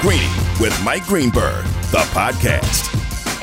Greeny with Mike Greenberg, the podcast.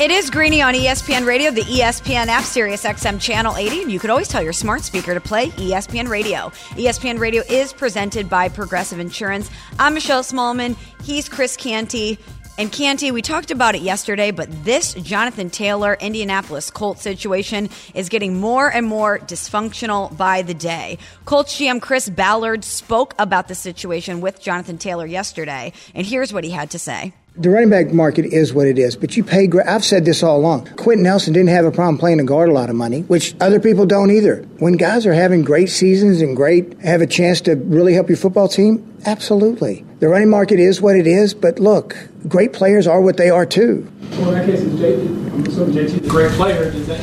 It is Greeny on ESPN Radio, the ESPN app, Sirius XM Channel 80, and you could always tell your smart speaker to play ESPN Radio. ESPN Radio is presented by Progressive Insurance. I'm Michelle Smallmon. He's Chris Canty. And Canty, we talked about it yesterday, but this Jonathan Taylor Indianapolis Colts situation is getting more and more dysfunctional by the day. Colts GM Chris Ballard spoke about the situation with Jonathan Taylor yesterday, and here's what he had to say. The running back market is what it is, but you pay. I've said this all along. Quenton Nelson didn't have a problem playing a guard a lot of money, which other people don't either. When guys are having great seasons and great have a chance to really help your football team, absolutely. The running market is what it is, but look, great players are what they are too. Well, in that case, JT, I'm assuming JT's a great player. Does that,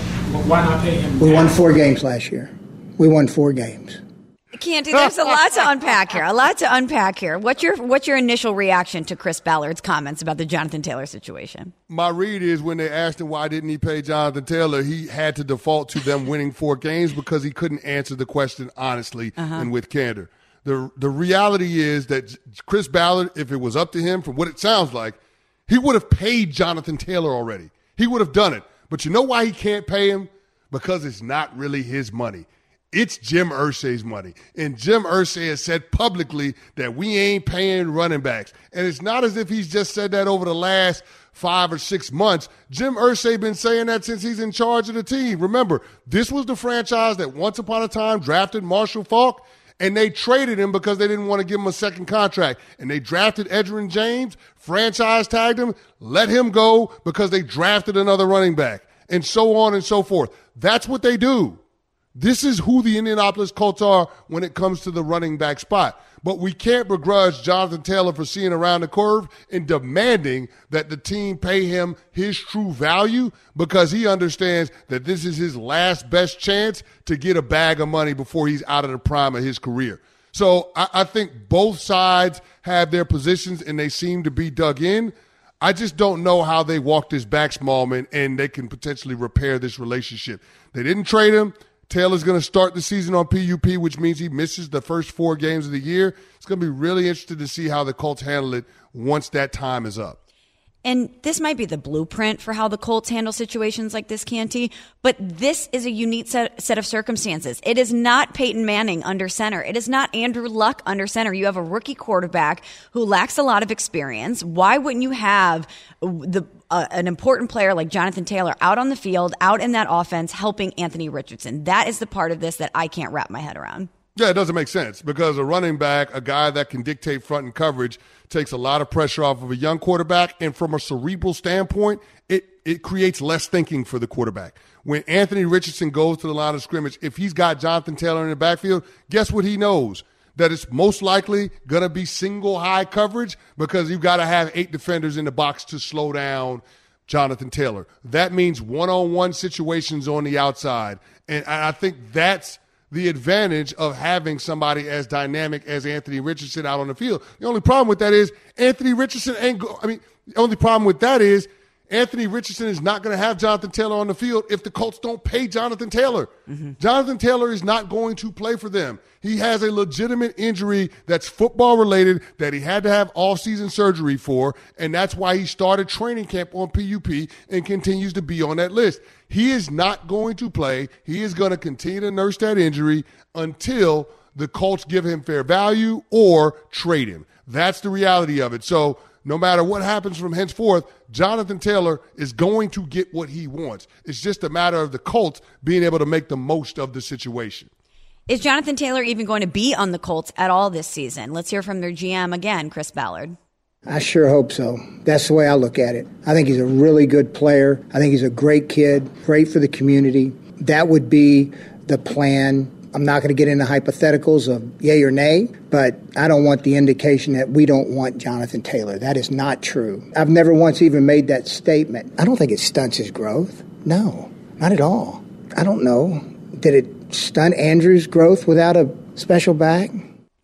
why not pay him? We won four games last year. We won four games. Canty, there's a lot to unpack here. A lot to unpack here. What's your what's your initial reaction to Chris Ballard's comments about the Jonathan Taylor situation? My read is when they asked him why didn't he pay Jonathan Taylor, he had to default to them winning four games because he couldn't answer the question honestly uh-huh. and with candor. The the reality is that Chris Ballard, if it was up to him, from what it sounds like, he would have paid Jonathan Taylor already. He would have done it. But you know why he can't pay him? Because it's not really his money. It's Jim Irsay's money. And Jim Irsay has said publicly that we ain't paying running backs. And it's not as if he's just said that over the last five or six months. Jim Irsay been saying that since he's in charge of the team. Remember, this was the franchise that once upon a time drafted Marshall Faulk and they traded him because they didn't want to give him a second contract. And they drafted Edgerrin James, franchise tagged him, let him go because they drafted another running back, and so on and so forth. That's what they do. This is who the Indianapolis Colts are when it comes to the running back spot. But we can't begrudge Jonathan Taylor for seeing around the curve and demanding that the team pay him his true value because he understands that this is his last best chance to get a bag of money before he's out of the prime of his career. So I, I think both sides have their positions and they seem to be dug in. I just don't know how they walk this back, Smallmon, and they can potentially repair this relationship. They didn't trade him. Taylor's going to start the season on PUP, which means he misses the first four games of the year. It's going to be really interesting to see how the Colts handle it once that time is up. And this might be the blueprint for how the Colts handle situations like this, Canty, but this is a unique set, set of circumstances. It is not Peyton Manning under center. It is not Andrew Luck under center. You have a rookie quarterback who lacks a lot of experience. Why wouldn't you have the uh, an important player like Jonathan Taylor out on the field, out in that offense, helping Anthony Richardson? That is the part of this that I can't wrap my head around. Yeah, it doesn't make sense because a running back, a guy that can dictate front and coverage, takes a lot of pressure off of a young quarterback. And from a cerebral standpoint, it, it creates less thinking for the quarterback. When Anthony Richardson goes to the line of scrimmage, if he's got Jonathan Taylor in the backfield, guess what he knows? That it's most likely going to be single high coverage because you've got to have eight defenders in the box to slow down Jonathan Taylor. That means one on one situations on the outside. And I think that's the advantage of having somebody as dynamic as Anthony Richardson out on the field. The only problem with that is Anthony Richardson ain't go- I mean, the only problem with that is Anthony Richardson is not going to have Jonathan Taylor on the field if the Colts don't pay Jonathan Taylor. Mm-hmm. Jonathan Taylor is not going to play for them. He has a legitimate injury that's football related that he had to have off-season surgery for, and that's why he started training camp on PUP and continues to be on that list. He is not going to play. He is going to continue to nurse that injury until the Colts give him fair value or trade him. That's the reality of it. So no matter what happens from henceforth, Jonathan Taylor is going to get what he wants. It's just a matter of the Colts being able to make the most of the situation. Is Jonathan Taylor even going to be on the Colts at all this season? Let's hear from their GM again, Chris Ballard. I sure hope so. That's the way I look at it. I think he's a really good player. I think he's a great kid, great for the community. That would be the plan I'm not going to get into hypotheticals of yay or nay, but I don't want the indication that we don't want Jonathan Taylor. That is not true. I've never once even made that statement. I don't think it stunts his growth. No, not at all. I don't know. Did it stunt Andrew's growth without a special back?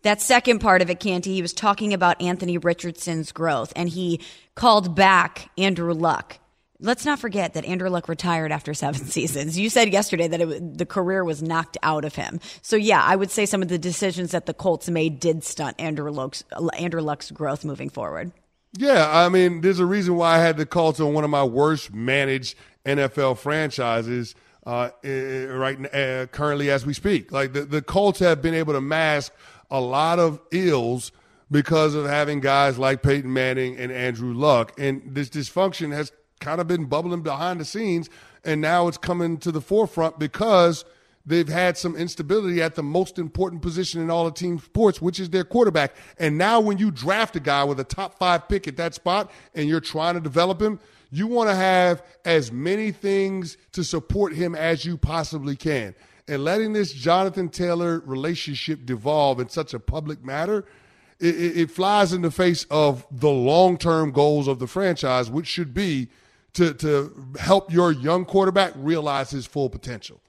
That second part of it, Canty, he was talking about Anthony Richardson's growth and he called back Andrew Luck. Let's not forget that Andrew Luck retired after seven seasons. You said yesterday that it, the career was knocked out of him. So yeah, I would say some of the decisions that the Colts made did stunt Andrew Luck's, Andrew Luck's growth moving forward. Yeah, I mean, there's a reason why I had the Colts on one of my worst managed NFL franchises uh, right uh, currently as we speak. Like the, the Colts have been able to mask a lot of ills because of having guys like Peyton Manning and Andrew Luck. And this dysfunction has kind of been bubbling behind the scenes, and now it's coming to the forefront because they've had some instability at the most important position in all the team sports, which is their quarterback. And now, when you draft a guy with a top five pick at that spot and you're trying to develop him, you want to have as many things to support him as you possibly can. And letting this Jonathan Taylor relationship devolve in such a public matter it, flies in the face of the long term goals of the franchise, which should be to, to help your young quarterback realize his full potential.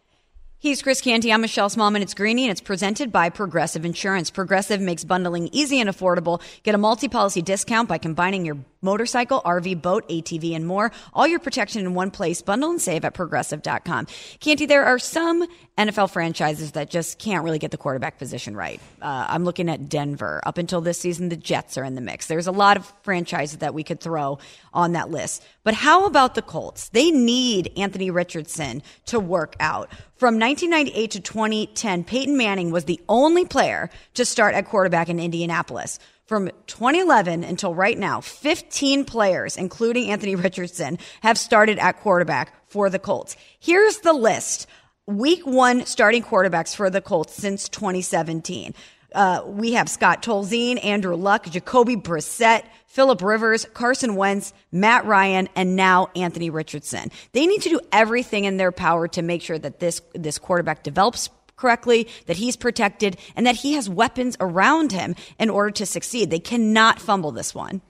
He's Chris Canty. I'm Michelle Smallmon. It's Greeny, and it's presented by Progressive Insurance. Progressive makes bundling easy and affordable. Get a multi-policy discount by combining your motorcycle, RV, boat, ATV, and more. All your protection in one place. Bundle and save at progressive.com. Canty, there are some NFL franchises that just can't really get the quarterback position right. Uh, I'm looking at Denver. Up until this season, the Jets are in the mix. There's a lot of franchises that we could throw on that list. But how about the Colts? They need Anthony Richardson to work out. From 1998 to 2010, Peyton Manning was the only player to start at quarterback in Indianapolis. From 2011 until right now, 15 players, including Anthony Richardson, have started at quarterback for the Colts. Here's the list. Week one starting quarterbacks for the Colts since 2017. Uh, we have Scott Tolzien, Andrew Luck, Jacoby Brissett, Philip Rivers, Carson Wentz, Matt Ryan, and now Anthony Richardson. They need to do everything in their power to make sure that this this quarterback develops correctly, that he's protected, and that he has weapons around him in order to succeed. They cannot fumble this one.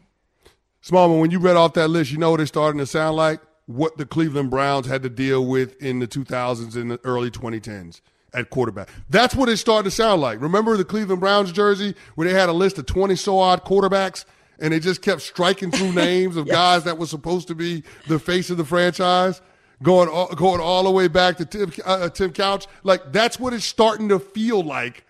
Smallmon, when you read off that list, you know what it's starting to sound like? What the Cleveland Browns had to deal with in the 2000s and the early 2010s at quarterback. That's what it started to sound like. Remember the Cleveland Browns jersey where they had a list of 20 so odd quarterbacks and they just kept striking through names of yes. guys that were supposed to be the face of the franchise? Going all, going all the way back to Tim, uh, Tim Couch. Like that's what it's starting to feel like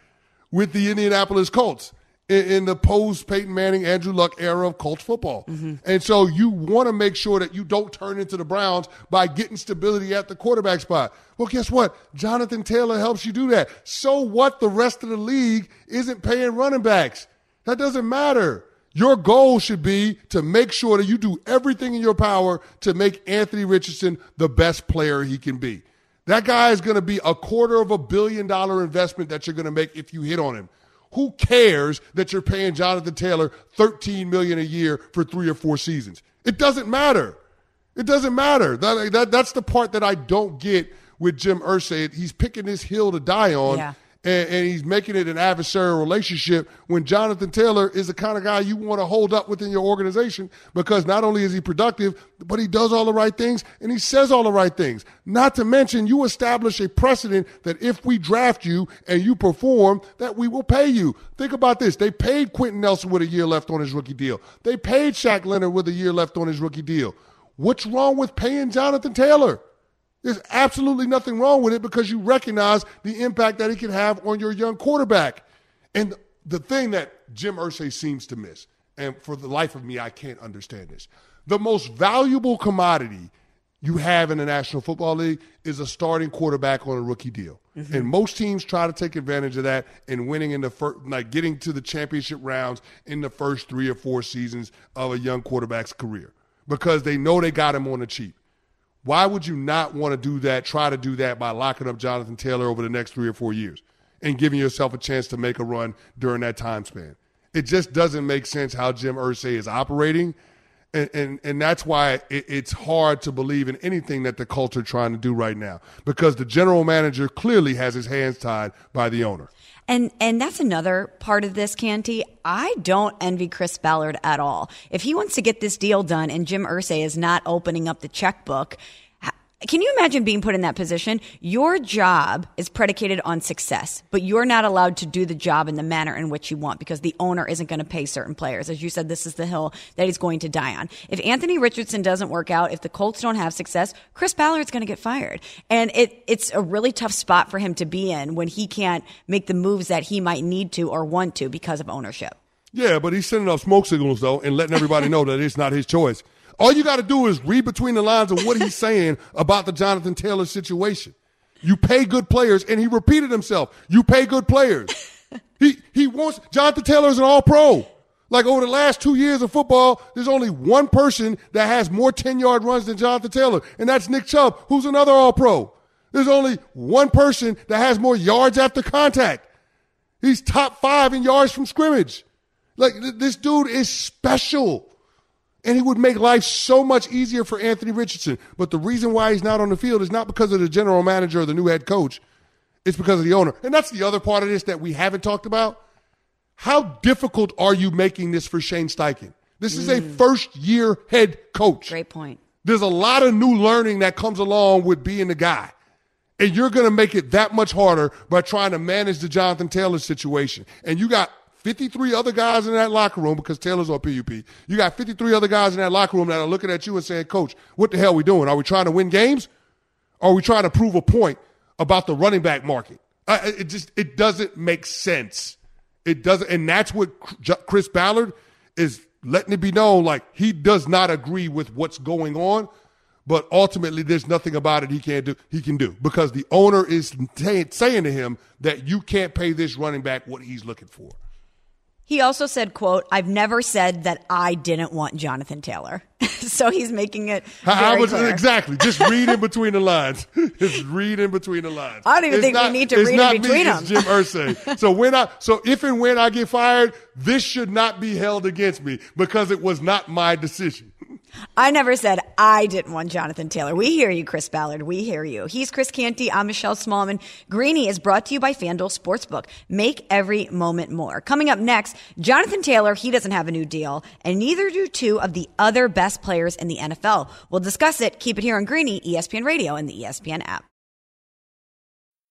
with the Indianapolis Colts in, in the post Peyton Manning, Andrew Luck era of Colts football. Mm-hmm. And so you want to make sure that you don't turn into the Browns by getting stability at the quarterback spot. Well, guess what? Jonathan Taylor helps you do that. So what? The rest of the league isn't paying running backs. That doesn't matter. Your goal should be to make sure that you do everything in your power to make Anthony Richardson the best player he can be. That guy is going to be a quarter of a billion dollar investment that you're going to make if you hit on him. Who cares that you're paying Jonathan Taylor 13 million a year for 3 or 4 seasons? It doesn't matter. It doesn't matter. That, that that's the part that I don't get with Jim Irsay. He's picking his hill to die on. Yeah and, and, he's making it an adversarial relationship when Jonathan Taylor is the kind of guy you want to hold up within your organization because not only is he productive, but he does all the right things and he says all the right things. Not to mention, you establish a precedent that if we draft you and you perform, that we will pay you. Think about this. They paid Quenton Nelson with a year left on his rookie deal. They paid Shaq Leonard with a year left on his rookie deal. What's wrong with paying Jonathan Taylor? There's absolutely nothing wrong with it because you recognize the impact that he can have on your young quarterback. And the thing that Jim Irsay seems to miss, and for the life of me, I can't understand this. The most valuable commodity you have in the National Football League is a starting quarterback on a rookie deal. Mm-hmm. And most teams try to take advantage of that and winning in the first, like getting to the championship rounds in the first three or four seasons of a young quarterback's career because they know they got him on the cheap. Why would you not want to do that, try to do that by locking up Jonathan Taylor over the next three or four years and giving yourself a chance to make a run during that time span? It just doesn't make sense how Jim Irsay is operating. And, and, and that's why it, it's hard to believe in anything that the culture trying to do right now because the general manager clearly has his hands tied by the owner. And and that's another part of this, Canty. I don't envy Chris Ballard at all. If he wants to get this deal done and Jim Irsay is not opening up the checkbook, can you imagine being put in that position? Your job is predicated on success, but you're not allowed to do the job in the manner in which you want because the owner isn't going to pay certain players. As you said, this is the hill that he's going to die on. If Anthony Richardson doesn't work out, if the Colts don't have success, Chris Ballard's going to get fired. And it, it's a really tough spot for him to be in when he can't make the moves that he might need to or want to because of ownership. Yeah, but he's sending up smoke signals though and letting everybody know that it's not his choice. All you got to do is read between the lines of what he's saying about the Jonathan Taylor situation. You pay good players, and he repeated himself. You pay good players. he he wants Jonathan Taylor is an All Pro. Like over the last two years of football, there's only one person that has more 10 yard runs than Jonathan Taylor, and that's Nick Chubb, who's another All Pro. There's only one person that has more yards after contact. He's top five in yards from scrimmage. Like th- this dude is special. And he would make life so much easier for Anthony Richardson. But the reason why he's not on the field is not because of the general manager or the new head coach. It's because of the owner. And that's the other part of this that we haven't talked about. How difficult are you making this for Shane Steichen? This is a mm. first year head coach. Great point. There's a lot of new learning that comes along with being the guy. And you're going to make it that much harder by trying to manage the Jonathan Taylor situation. And you got 53 other guys in that locker room because Taylor's on PUP. You got 53 other guys in that locker room that are looking at you and saying, Coach, what the hell are we doing? Are we trying to win games? Or are we trying to prove a point about the running back market? It just it doesn't make sense. It doesn't, and that's what Chris Ballard is letting it be known. Like he does not agree with what's going on, but ultimately there's nothing about it he can't do. He can do because the owner is t- saying to him that you can't pay this running back what he's looking for. He also said, quote, I've never said that I didn't want Jonathan Taylor. so he's making it very was, clear. Exactly. Just read in between the lines. Just read in between the lines. I don't even it's think not, we need to read in between me, them. It's Jim Irsay. so when I, so if and when I get fired, this should not be held against me because it was not my decision. I never said I didn't want Jonathan Taylor. We hear you, Chris Ballard. We hear you. He's Chris Canty. I'm Michelle Smallmon. Greeny is brought to you by FanDuel Sportsbook. Make every moment more. Coming up next, Jonathan Taylor, he doesn't have a new deal, and neither do two of the other best players in the NFL. We'll discuss it. Keep it here on Greeny, ESPN Radio, and the ESPN app.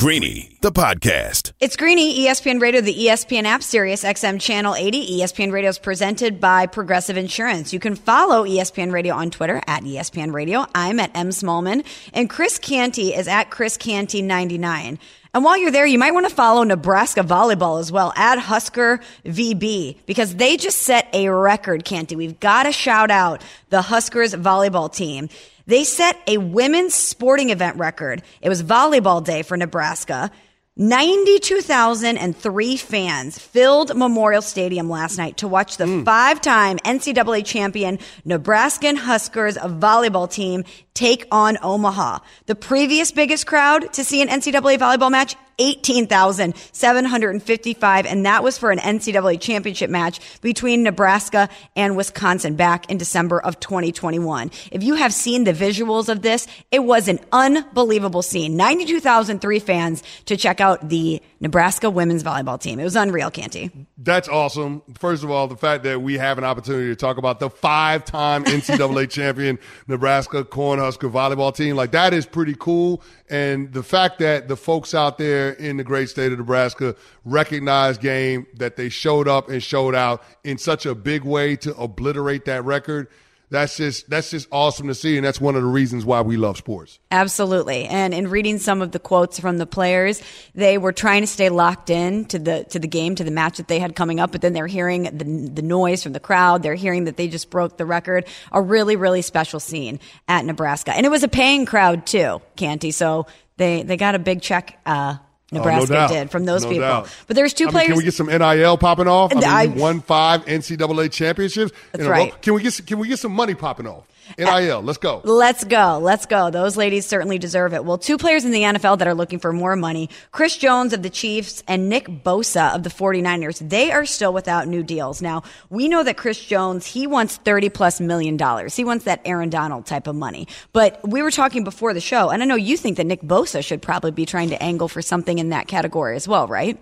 Greeny, the podcast. It's Greeny, ESPN Radio, the ESPN app, Sirius XM Channel 80. ESPN Radio is presented by Progressive Insurance. You can follow ESPN Radio on Twitter at ESPN Radio. I'm at M Smallmon, and Chris Canty is at Chris Canty 99. And while you're there, you might want to follow Nebraska volleyball as well at Husker VB because they just set a record, Canty. We've got to shout out the Huskers volleyball team. They set a women's sporting event record. It was volleyball day for Nebraska. 92,003 fans filled Memorial Stadium last night to watch the mm. five time NCAA champion Nebraskan Huskers volleyball team take on Omaha. The previous biggest crowd to see an NCAA volleyball match, 18,755. And that was for an NCAA championship match between Nebraska and Wisconsin back in December of 2021. If you have seen the visuals of this, it was an unbelievable scene. 92,003 fans to check out the Nebraska women's volleyball team. It was unreal, Canty. That's awesome. First of all, the fact that we have an opportunity to talk about the five time NCAA champion Nebraska Cornhusker volleyball team, like that is pretty cool. And the fact that the folks out there in the great state of Nebraska recognize game, that they showed up and showed out in such a big way to obliterate that record that's just that's just awesome to see and that's one of the reasons why we love sports. Absolutely. And in reading some of the quotes from the players they were trying to stay locked in to the to the game to the match that they had coming up but then they're hearing the, the noise from the crowd. They're hearing that they just broke the record. A really really special scene at nebraska. And it was a paying crowd too canty. So they they got a big check uh, Nebraska oh, no did from those no people. Doubt. But there's two I mean, players. can we get some NIL popping off? I mean, I, we won five NCAA championships. That's right. Can we get can we get some money popping off? NIL. Let's go. Let's go. Let's go. Those ladies certainly deserve it. Well, two players in the NFL that are looking for more money, Chris Jones of the Chiefs and Nick Bosa of the 49ers, they are still without new deals. Now, we know that Chris Jones, he wants 30 plus million dollars. He wants that Aaron Donald type of money. But we were talking before the show, and I know you think that Nick Bosa should probably be trying to angle for something in that category as well, right?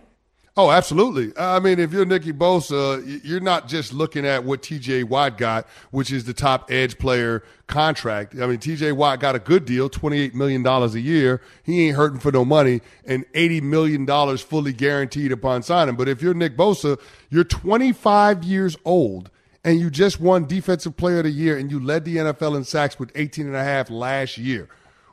Oh, absolutely. I mean, if you're Nicky Bosa, you're not just looking at what TJ Watt got, which is the top edge player contract. I mean, TJ Watt got a good deal, $28 million a year. He ain't hurting for no money and $80 million fully guaranteed upon signing. But if you're Nick Bosa, you're 25 years old and you just won defensive player of the year and you led the NFL in sacks with 18 and a half last year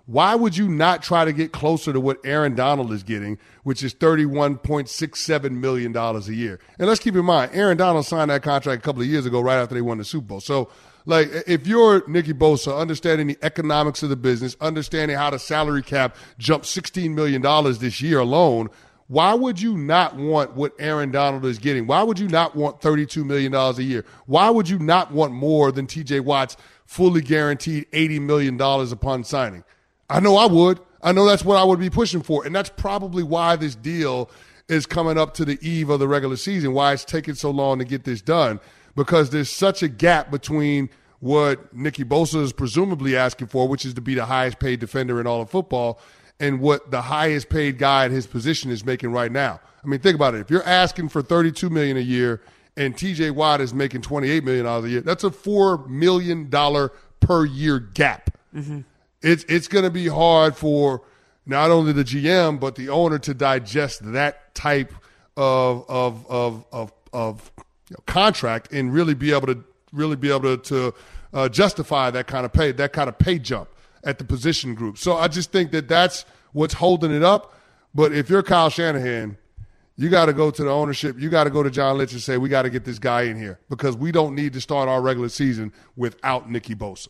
why would you not try to get closer to what Aaron Donald is getting, which is $31.67 million a year? And let's keep in mind, Aaron Donald signed that contract a couple of years ago, right after they won the Super Bowl. So, like, if you're Nicky Bosa, understanding the economics of the business, understanding how the salary cap jumped $16 million this year alone, why would you not want what Aaron Donald is getting? Why would you not want $32 million a year? Why would you not want more than TJ Watt's fully guaranteed $80 million upon signing? I know I would. I know that's what I would be pushing for. And that's probably why this deal is coming up to the eve of the regular season, why it's taking so long to get this done, because there's such a gap between what Nicky Bosa is presumably asking for, which is to be the highest paid defender in all of football, and what the highest paid guy at his position is making right now. I mean, think about it. If you're asking for 32 million a year and TJ Watt is making 28 million dollars a year, that's a 4 million dollar per year gap. Mm-hmm it's it's going to be hard for not only the GM but the owner to digest that type of of of of, of you know, contract and really be able to really be able to, to uh, justify that kind of pay that kind of pay jump at the position group. So I just think that that's what's holding it up. But if you're Kyle Shanahan, you got to go to the ownership. You got to go to John Lynch and say, we got to get this guy in here because we don't need to start our regular season without Nicky Bosa.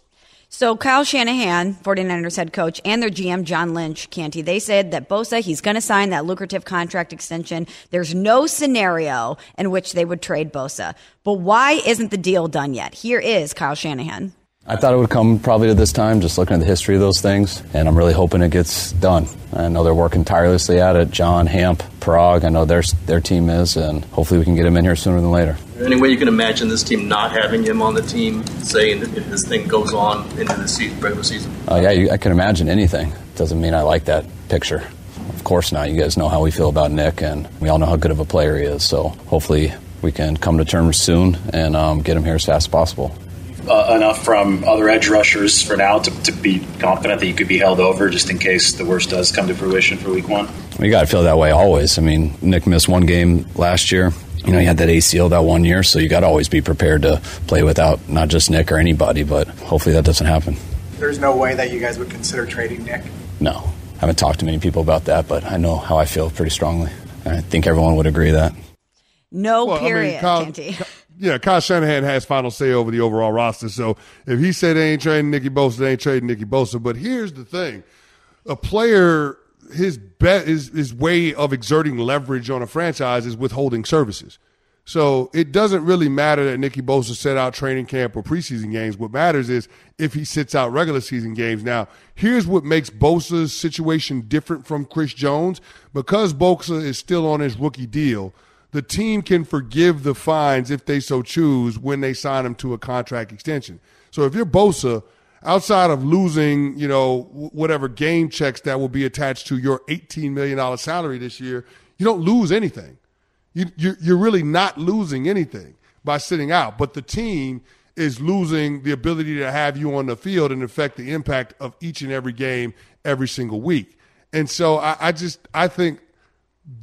So Kyle Shanahan, 49ers head coach, and their GM John Lynch, Canty, they said that Bosa, he's going to sign that lucrative contract extension. There's no scenario in which they would trade Bosa. But why isn't the deal done yet? Here is Kyle Shanahan. I thought it would come probably to this time, just looking at the history of those things, and I'm really hoping it gets done. I know they're working tirelessly at it. John, Hamp, Paraag, I know their their team is, and hopefully we can get him in here sooner than later. Any way you can imagine this team not having him on the team, saying if this thing goes on into the season, regular season? Uh, yeah, you, I can imagine anything. Doesn't mean I like that picture. Of course not. You guys know how we feel about Nick, and we all know how good of a player he is. So hopefully we can come to terms soon and um, get him here as fast as possible uh, enough from other edge rushers for now to, to be confident that you could be held over just in case the worst does come to fruition for week one? We got to feel that way always. I mean, Nick missed one game last year. You know, he had that ACL that one year, so you got to always be prepared to play without not just Nick or anybody, but hopefully that doesn't happen. There's no way that you guys would consider trading Nick? No. I haven't talked to many people about that, but I know how I feel pretty strongly. I think everyone would agree that. No, well, period, I mean, yeah, Kyle Shanahan has final say over the overall roster. So if he said they ain't trading Nicky Bosa, they ain't trading Nicky Bosa. But here's the thing: a player, his bet is his way of exerting leverage on a franchise is withholding services. So it doesn't really matter that Nicky Bosa set out training camp or preseason games. What matters is if he sits out regular season games. Now, here's what makes Bosa's situation different from Chris Jones. Because Bosa is still on his rookie deal, the team can forgive the fines if they so choose when they sign him to a contract extension. So if you're Bosa, outside of losing, you know, whatever game checks that will be attached to your $18 million salary this year, you don't lose anything you, you're, you're really not losing anything by sitting out. But the team is losing the ability to have you on the field and affect the impact of each and every game every single week. And so I, I just I think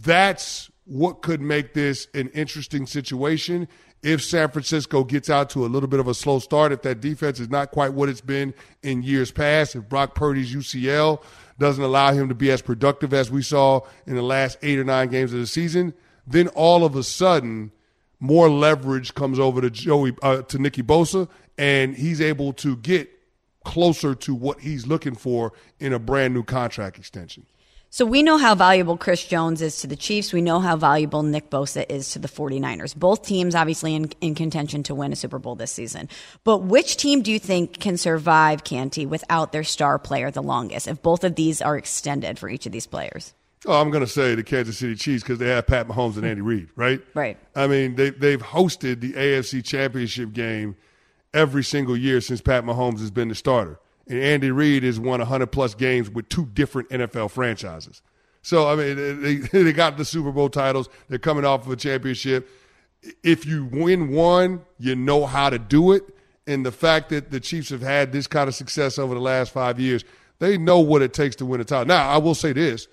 that's what could make this an interesting situation if San Francisco gets out to a little bit of a slow start, if that defense is not quite what it's been in years past, if Brock Purdy's UCL doesn't allow him to be as productive as we saw in the last eight or nine games of the season, then all of a sudden more leverage comes over to Joey uh, to Nicky Bosa, and he's able to get closer to what he's looking for in a brand new contract extension. So we know how valuable Chris Jones is to the Chiefs. We know how valuable Nick Bosa is to the 49ers. Both teams obviously in, in contention to win a Super Bowl this season. But which team do you think can survive Canty without their star player the longest if both of these are extended for each of these players? Oh, I'm going to say the Kansas City Chiefs because they have Pat Mahomes and Andy Reid, right? Right. I mean, they, they've hosted the AFC Championship game every single year since Pat Mahomes has been the starter. And Andy Reid has won 100 plus games with two different NFL franchises. So, I mean, they, they got the Super Bowl titles. They're coming off of a championship. If you win one, you know how to do it. And the fact that the Chiefs have had this kind of success over the last five years, they know what it takes to win a title. Now, I will say this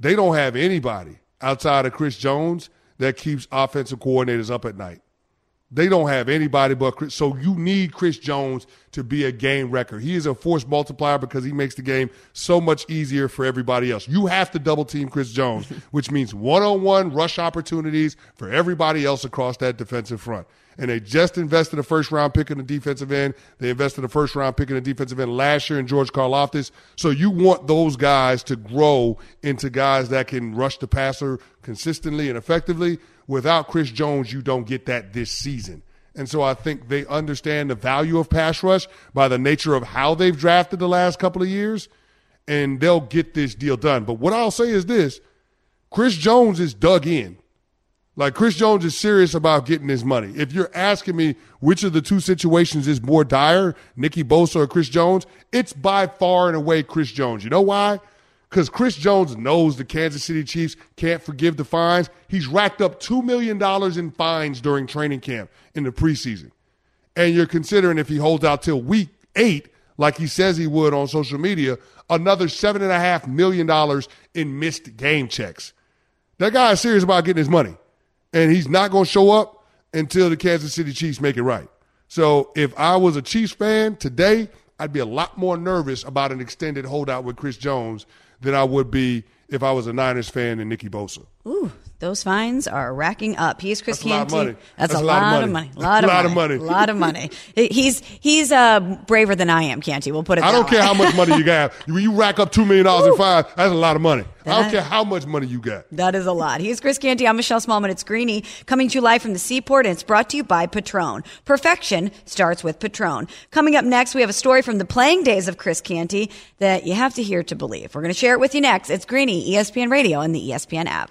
they don't have anybody outside of Chris Jones that keeps offensive coordinators up at night. They don't have anybody but Chris. So you need Chris Jones to be a game wrecker. He is a force multiplier because he makes the game so much easier for everybody else. You have to double team Chris Jones, which means one on one rush opportunities for everybody else across that defensive front and they just invested a first round pick in the defensive end. They invested a first round pick in the defensive end last year in George Karlaftis. So you want those guys to grow into guys that can rush the passer consistently and effectively. Without Chris Jones, you don't get that this season. And so I think they understand the value of pass rush by the nature of how they've drafted the last couple of years, and they'll get this deal done. But what I'll say is this Chris Jones is dug in. Like Chris Jones is serious about getting his money. If you're asking me which of the two situations is more dire, Nicky Bosa or Chris Jones, it's by far and away Chris Jones. You know why? Because Chris Jones knows the Kansas City Chiefs can't forgive the fines. He's racked up $2 million in fines during training camp in the preseason. And you're considering if he holds out till week eight, like he says he would on social media, another $7.5 million in missed game checks. That guy is serious about getting his money and he's not going to show up until the Kansas City Chiefs make it right. So if I was a Chiefs fan today, I'd be a lot more nervous about an extended holdout with Chris Jones than I would be if I was a Niners fan and Nicky Bosa. Ooh, those fines are racking up. He's Chris That's Canty. A lot of money. That's, That's a, lot, lot of money. A lot of, lot money. of money. A lot of money. He's he's uh, braver than I am, Canty. We'll put it. I don't that care how much money you got. When you rack up two million dollars in fines, that's a lot of money. I don't care how much money you got. That is a lot. He's Chris Canty. I'm Michelle Smallmon. It's Greeny coming to you live from the seaport, and it's brought to you by Patron. Perfection starts with Patron. Coming up next, we have a story from the playing days of Chris Canty that you have to hear to believe. We're going to share it with you next. It's Greeny, ESPN Radio, and the ESPN app.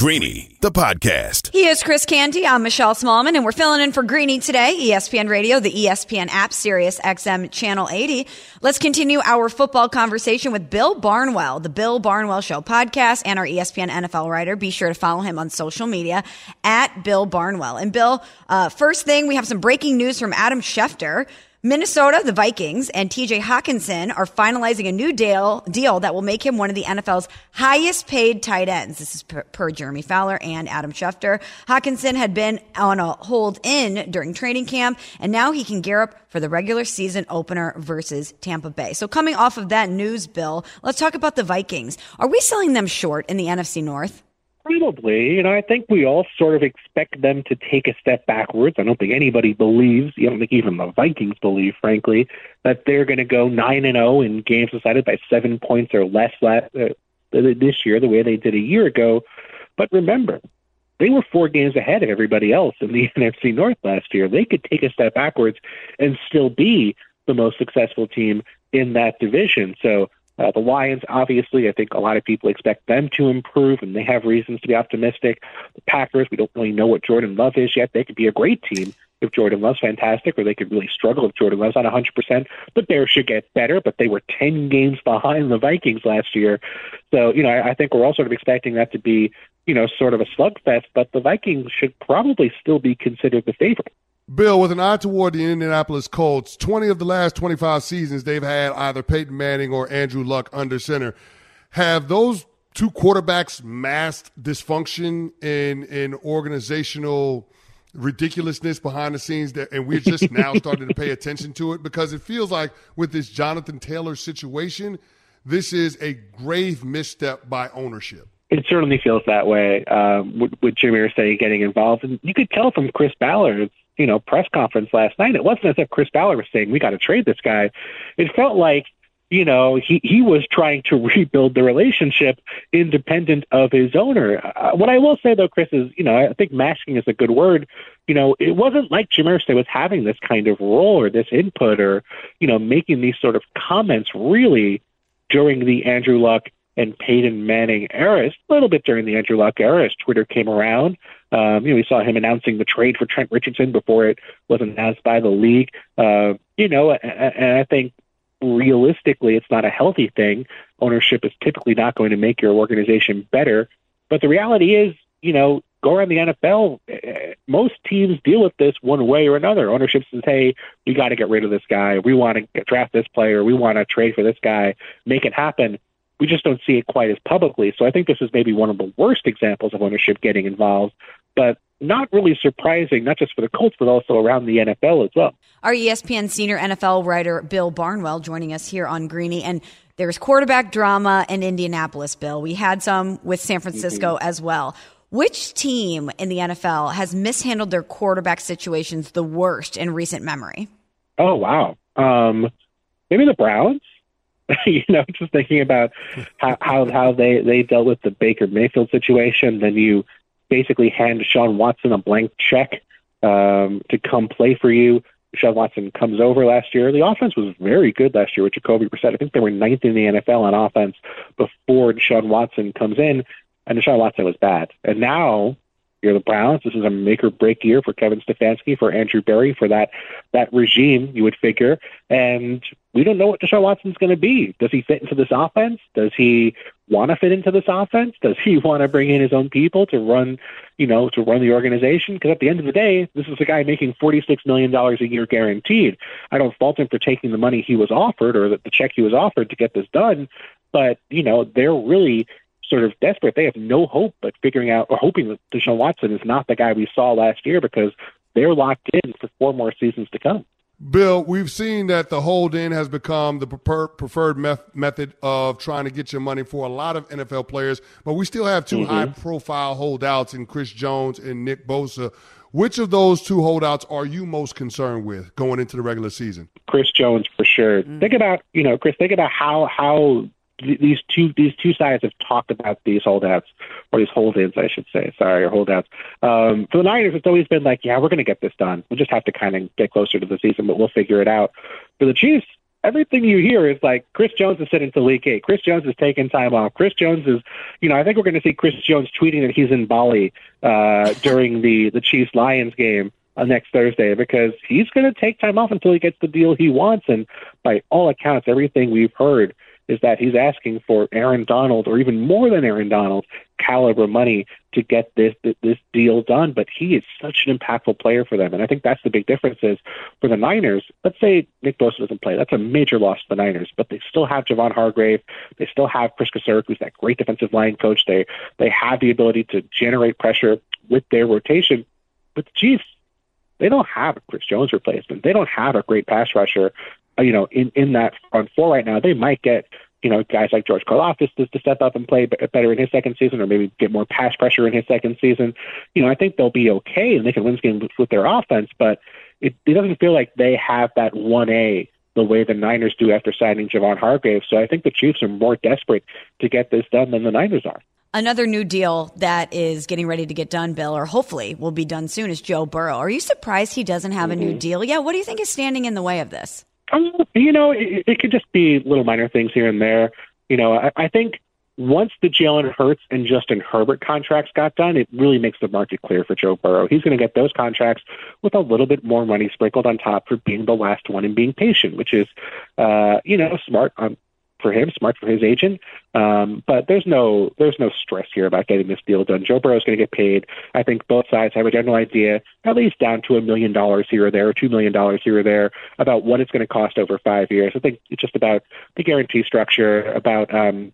Greeny, the podcast. He is Chris Canty. I'm Michelle Smallmon, and we're filling in for Greeny today. ESPN Radio, the ESPN app, Sirius XM Channel 80. Let's continue our football conversation with Bill Barnwell, the Bill Barnwell Show podcast, and our ESPN NFL writer. Be sure to follow him on social media at Bill Barnwell. And Bill, uh, first thing, we have some breaking news from Adam Schefter. Minnesota, the Vikings, and TJ Hockenson are finalizing a new deal, deal that will make him one of the NFL's highest paid tight ends. This is per, per Jeremy Fowler and Adam Schefter. Hockenson had been on a hold in during training camp, and now he can gear up for the regular season opener versus Tampa Bay. So coming off of that news, Bill, let's talk about the Vikings. Are we selling them short in the NFC North? Probably. You know, I think we all sort of expect them to take a step backwards. I don't think anybody believes, you don't think even the Vikings believe, frankly, that they're going to go 9 and 0 in games decided by seven points or less last, uh, this year, the way they did a year ago. But remember, they were four games ahead of everybody else in the NFC North last year. They could take a step backwards and still be the most successful team in that division. So, uh, the Lions, obviously, I think a lot of people expect them to improve, and they have reasons to be optimistic. The Packers, we don't really know what Jordan Love is yet. They could be a great team if Jordan Love's fantastic, or they could really struggle if Jordan Love's not 100%. The Bears should get better, but they were 10 games behind the Vikings last year. So, you know, I, I think we're all sort of expecting that to be, you know, sort of a slugfest, but the Vikings should probably still be considered the favorite. Bill, with an eye toward the Indianapolis Colts, 20 of the last 25 seasons they've had either Peyton Manning or Andrew Luck under center. Have those two quarterbacks masked dysfunction in in organizational ridiculousness behind the scenes that and we're just now starting to pay attention to it because it feels like with this Jonathan Taylor situation, this is a grave misstep by ownership. It certainly feels that way um, with, with Jim Irsay getting involved, and you could tell from Chris Ballard's you know press conference last night. It wasn't as if Chris Ballard was saying we got to trade this guy. It felt like you know he he was trying to rebuild the relationship independent of his owner. Uh, what I will say though, Chris is you know I think masking is a good word. You know it wasn't like Jim Irsay was having this kind of role or this input or you know making these sort of comments really during the Andrew Luck and Peyton Manning era, a little bit during the Andrew Luck era as Twitter came around. Um, you know, we saw him announcing the trade for Trent Richardson before it was announced by the league. Uh, you know, and, and I think realistically, it's not a healthy thing. Ownership is typically not going to make your organization better. But the reality is, you know, go around the NFL, eh, most teams deal with this one way or another. Ownership says, hey, we got to get rid of this guy. We want to draft this player. We want to trade for this guy. Make it happen we just don't see it quite as publicly. So I think this is maybe one of the worst examples of ownership getting involved, but not really surprising, not just for the Colts, but also around the NFL as well. Our ESPN senior NFL writer Bill Barnwell joining us here on Greeny. And there's quarterback drama in Indianapolis, Bill. We had some with San Francisco mm-hmm. as well. Which team in the NFL has mishandled their quarterback situations the worst in recent memory? Oh, wow. Um, maybe the Browns. you know, just thinking about how, how how they they dealt with the Baker Mayfield situation. Then you basically hand Sean Watson a blank check um, to come play for you. Sean Watson comes over last year. The offense was very good last year with Jacoby Brissett. I think they were ninth in the NFL on offense before Deshaun Watson comes in, and Deshaun Watson was bad. And now you're the Browns. This is a make or break year for Kevin Stefanski, for Andrew Berry, for that that regime. You would figure, and we don't know what Deshaun Watson's going to be. Does he fit into this offense? Does he want to fit into this offense? Does he want to bring in his own people to run, you know, to run the organization? Because at the end of the day, this is a guy making forty-six million dollars a year guaranteed. I don't fault him for taking the money he was offered or the, the check he was offered to get this done, but you know, they're really sort of desperate. They have no hope but figuring out or hoping that Deshaun Watson is not the guy we saw last year because they're locked in for four more seasons to come. Bill, we've seen that the hold in has become the preferred method of trying to get your money for a lot of NFL players, but we still have 2 mm-hmm. high profile holdouts in Chris Jones and Nick Bosa. Which of those two holdouts are you most concerned with going into the regular season? Chris Jones for sure. Mm-hmm. Think about, you know, Chris, think about how how these two these two sides have talked about these holdouts or these hold-ins, I should say. Sorry, or holdouts. Um, for the Niners, it's always been like, yeah, we're going to get this done. We'll just have to kind of get closer to the season, but we'll figure it out. For the Chiefs, everything you hear is like Chris Jones is sitting to week eight. Chris Jones is taking time off. Chris Jones is, you know, I think we're going to see Chris Jones tweeting that he's in Bali uh, during the the Chiefs Lions game uh, next Thursday because he's going to take time off until he gets the deal he wants. And by all accounts, everything we've heard is that he's asking for Aaron Donald or even more than Aaron Donald caliber money to get this this deal done. But he is such an impactful player for them, and I think that's the big difference. Is for the Niners. Let's say Nick Bosa doesn't play, that's a major loss to the Niners. But they still have Javon Hargrave, they still have Kris Kocurek, who's that great defensive line coach. They they have the ability to generate pressure with their rotation. But the Chiefs, they don't have a Chris Jones replacement. They don't have a great pass rusher you know, in, in that front four right now, they might get, you know, guys like George Karlaftis to, to step up and play better in his second season or maybe get more pass pressure in his second season. You know, I think they'll be okay and they can win this game with, their offense, but it, it doesn't feel like they have that 1A the way the Niners do after signing Javon Hargrave. So I think the Chiefs are more desperate to get this done than the Niners are. Another new deal that is getting ready to get done, Bill, or hopefully will be done soon, is Joe Burrow. Are you surprised he doesn't have mm-hmm. a new deal? Yeah, what do you think is standing in the way of this? Um, you know, it, it could just be little minor things here and there. You know, I, I think once the Jalen Hurts and Justin Herbert contracts got done, it really makes the market clear for Joe Burrow. He's going to get those contracts with a little bit more money sprinkled on top for being the last one and being patient, which is, uh, you know, smart on for him, smart for his agent. Um, but there's no there's no stress here about getting this deal done. Joe Burrow is going to get paid. I think both sides have a general idea, at least down to a million dollars here or there, or two million dollars here or there, about what it's going to cost over five years. I think it's just about the guarantee structure, about um,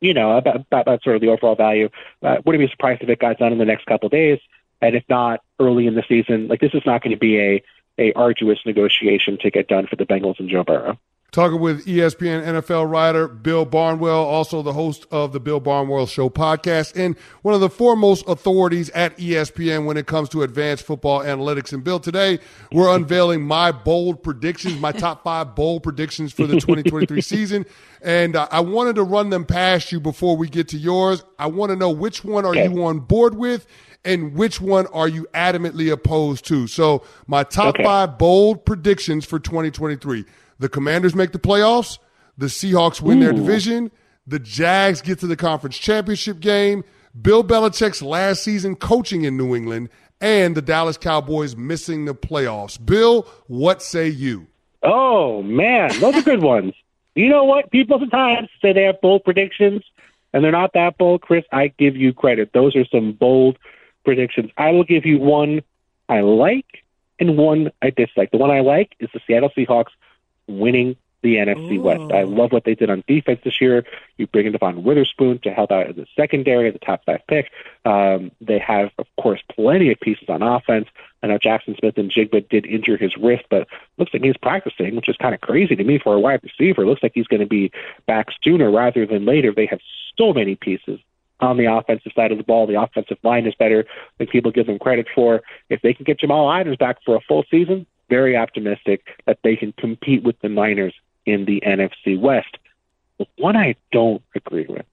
you know, about, about, about sort of the overall value. Uh, wouldn't be surprised if it got done in the next couple of days, and if not early in the season. Like this is not going to be a a arduous negotiation to get done for the Bengals and Joe Burrow. Talking with ESPN NFL writer Bill Barnwell, also the host of the Bill Barnwell Show podcast, and one of the foremost authorities at ESPN when it comes to advanced football analytics. And Bill, today we're unveiling my bold predictions, my top five bold predictions for the 2023 season. And uh, I wanted to run them past you before we get to yours. I want to know which one are you on board with and which one are you adamantly opposed to? So, my top okay. five bold predictions for 2023. The Commanders make the playoffs. The Seahawks win Ooh. their division. The Jags get to the conference championship game. Bill Belichick's last season coaching in New England, and the Dallas Cowboys missing the playoffs. Bill, what say you? Oh, man, those are good ones. You know what? People sometimes say they have bold predictions, and they're not that bold, Chris. I give you credit. Those are some bold predictions. I will give you one I like and one I dislike. The one I like is the Seattle Seahawks winning the NFC Ooh. West. I love what they did on defense this year. You bring in Devon Witherspoon to help out in the secondary, the top five pick. Um, they have, of course, plenty of pieces on offense. I know Jaxon Smith-Njigba did injure his wrist, but looks like he's practicing, which is kind of crazy to me for a wide receiver. Looks like he's going to be back sooner rather than later. They have so many pieces on the offensive side of the ball. The offensive line is better than people give them credit for. If they can get Jamal Adams back for a full season, very optimistic that they can compete with the Niners in the NFC West. The one I don't agree with,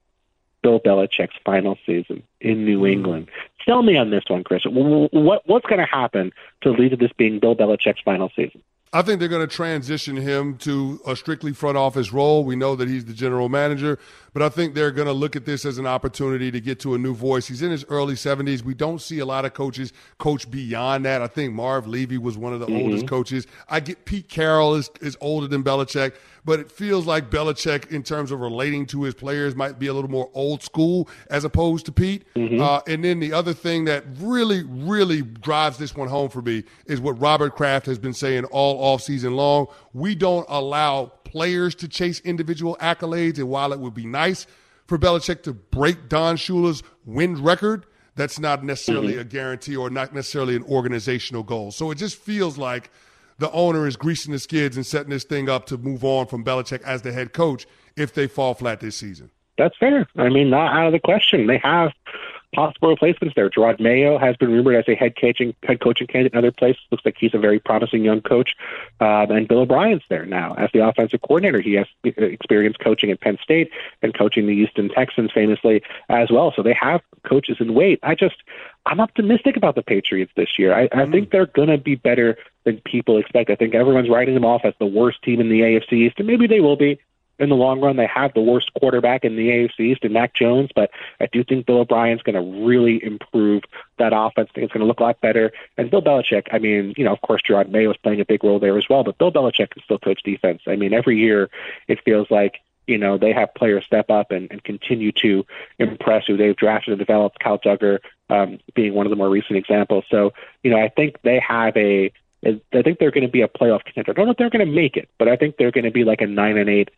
Bill Belichick's final season in New mm. England. Tell me on this one, Chris. What what's going to happen to lead to this being Bill Belichick's final season? I think they're going to transition him to a strictly front office role. We know that he's the general manager, but I think they're going to look at this as an opportunity to get to a new voice. He's in his early 70s. We don't see a lot of coaches coach beyond that. I think Marv Levy was one of the mm-hmm. oldest coaches. I get Pete Carroll is, is older than Belichick, but it feels like Belichick, in terms of relating to his players, might be a little more old school as opposed to Pete. Mm-hmm. Uh, and then the other thing that really, really drives this one home for me is what Robert Kraft has been saying all off season long. We don't allow players to chase individual accolades. And while it would be nice for Belichick to break Don Shula's win record, that's not necessarily mm-hmm. a guarantee or not necessarily an organizational goal. So it just feels like the owner is greasing the skids and setting this thing up to move on from Belichick as the head coach if they fall flat this season. That's fair. I mean, not out of the question. They have possible replacements there. Jerod Mayo has been rumored as a head coaching head coaching candidate in other places. Looks like he's a very promising young coach. Um, and Bill O'Brien's there now as the offensive coordinator. He has experience coaching at Penn State and coaching the Houston Texans famously as well. So they have coaches in wait. I just I'm optimistic about the Patriots this year. I, I think they're going to be better than people expect. I think everyone's writing them off as the worst team in the AFC East, and maybe they will be in the long run. They have the worst quarterback in the AFC East in Mac Jones, but I do think Bill O'Brien's going to really improve that offense. I think it's going to look a lot better. And Bill Belichick, I mean, you know, of course, Jerod Mayo is playing a big role there as well, but Bill Belichick can still coach defense. I mean, every year it feels like you know, they have players step up and, and continue to impress who they've drafted and developed. Kyle Dugger um, being one of the more recent examples. So, you know, I think they have a. I think they're going to be a playoff contender. I don't know if they're going to make it, but I think they're going to be like a nine and eight,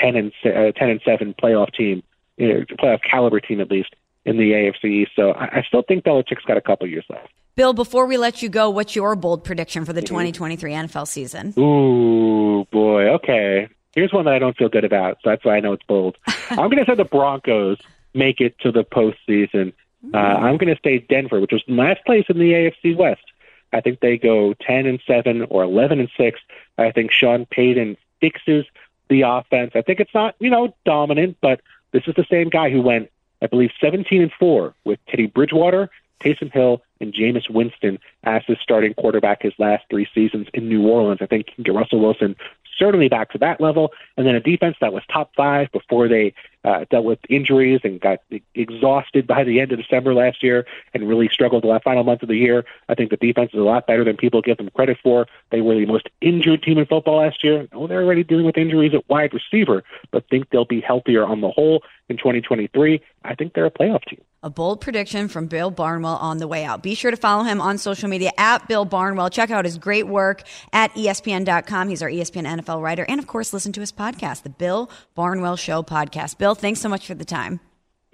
ten and uh, ten and seven playoff team, you know, playoff caliber team at least in the AFC East. So I, I still think Belichick's got a couple years left. Bill, before we let you go, what's your bold prediction for the 2023 NFL season? Ooh, boy. Okay. Here's one that I don't feel good about, so that's why I know it's bold. I'm going to say the Broncos make it to the postseason. Uh, I'm going to say Denver, which was last place in the AFC West. I think they go 10 and 7 or 11 and 6. I think Sean Payton fixes the offense. I think it's not, you know, dominant, but this is the same guy who went, I believe, 17 and 4 with Teddy Bridgewater, Taysom Hill, and Jameis Winston as his starting quarterback his last three seasons in New Orleans. I think he can get Russell Wilson certainly back to that level. And then a defense that was top five before they uh, dealt with injuries and got exhausted by the end of December last year and really struggled the last final month of the year. I think the defense is a lot better than people give them credit for. They were the most injured team in football last year. Oh, they're already dealing with injuries at wide receiver, but think they'll be healthier on the whole in 2023. I think they're a playoff team. A bold prediction from Bill Barnwell on the way out. Be sure to follow him on social media at Bill Barnwell. Check out his great work at ESPN.com. He's our ESPN NFL writer. And of course, listen to his podcast, the Bill Barnwell Show podcast. Bill, thanks so much for the time.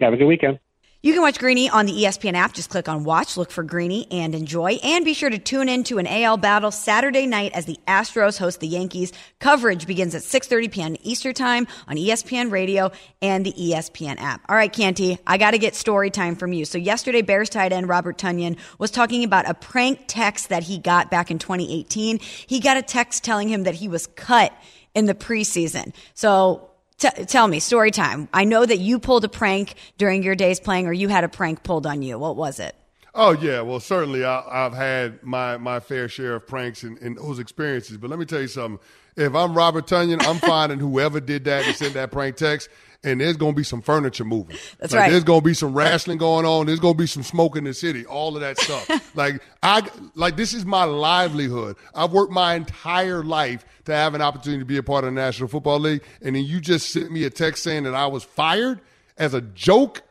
Have a good weekend. You can watch Greeny on the ESPN app. Just click on watch, look for Greeny, and enjoy. And be sure to tune in to an AL battle Saturday night as the Astros host the Yankees. Coverage begins at 6.30 p.m. Eastern Time on ESPN Radio and the ESPN app. All right, Canty, I got to get story time from you. So yesterday, Bears tight end Robert Tonyan was talking about a prank text that he got back in 2018. He got a text telling him that he was cut in the preseason. So T- tell me, story time. I know that you pulled a prank during your days playing, or you had a prank pulled on you. What was it? Oh yeah, well certainly I, have had my my fair share of pranks and, and, those experiences. But let me tell you something. If I'm Robert Tonyan, I'm finding whoever did that and sent that prank text, and there's gonna be some furniture moving. That's like, right. There's gonna be some wrestling going on. There's gonna be some smoke in the city. All of that stuff. like I like this is my livelihood. I've worked my entire life to have an opportunity to be a part of the National Football League, and then you just sent me a text saying that I was fired as a joke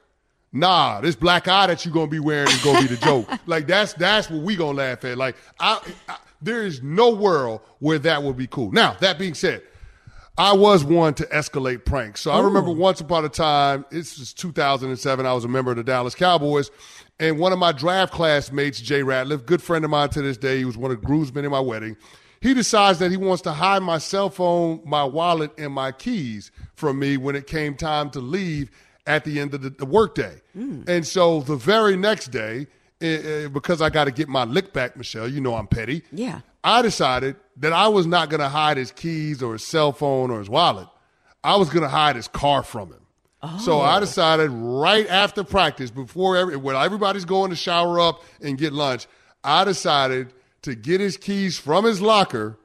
nah, this black eye that you're gonna be wearing is gonna be the joke. like that's that's what we gonna laugh at. Like I, I, there is no world where that would be cool. Now that being said, I was one to escalate pranks. So I remember once upon a time, this was 2007. I was a member of the Dallas Cowboys, and one of my draft classmates, Jay Ratliff, good friend of mine to this day, he was one of the groomsmen in my wedding. He decides that he wants to hide my cell phone, my wallet, and my keys from me when it came time to leave at the end of the, the workday. And so the very next day, uh, because I got to get my lick back, Michelle, you know I'm petty. Yeah. I decided that I was not going to hide his keys or his cell phone or his wallet. I was going to hide his car from him. Oh. So I decided right after practice, before every, when everybody's going to shower up and get lunch, I decided to get his keys from his locker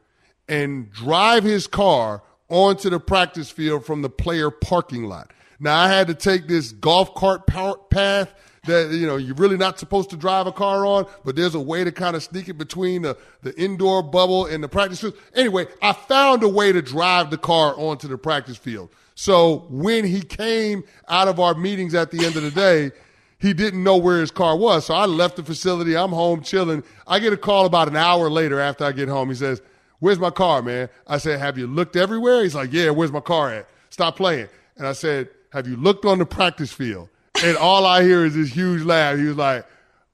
and drive his car onto the practice field from the player parking lot. Now I had to take this golf cart path that you know you're really not supposed to drive a car on, but there's a way to kind of sneak it between the, the indoor bubble and the practice field. Anyway, I found a way to drive the car onto the practice field. So when he came out of our meetings at the end of the day, he didn't know where his car was. So I left the facility. I'm home chilling. I get a call about an hour later after I get home. He says, Where's my car, man? I said, Have you looked everywhere? He's like, Yeah, where's my car at? Stop playing. And I said, Have you looked on the practice field? And all I hear is this huge laugh. He was like,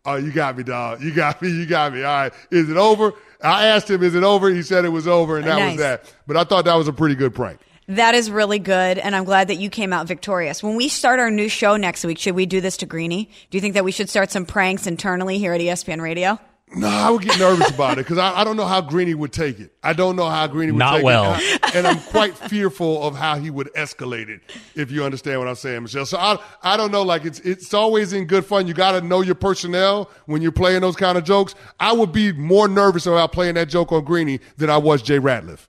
Oh, you got me, dog. You got me. You got me. All right. Is it over? I asked him, Is it over? He said it was over, and that Nice. was that. But I thought that was a pretty good prank. That is really good, and I'm glad that you came out victorious. When we start our new show next week, should we do this to Greeny? Do you think that we should start some pranks internally here at ESPN Radio? No, I would get nervous about it because I, I, don't know how Greeny would take it. I don't know how Greeny would Not take well. it. And, I, and I'm quite fearful of how he would escalate it, if you understand what I'm saying, Michelle. So I, I don't know. Like it's, it's always in good fun. You got to know your personnel when you're playing those kind of jokes. I would be more nervous about playing that joke on Greeny than I was Jay Ratliff.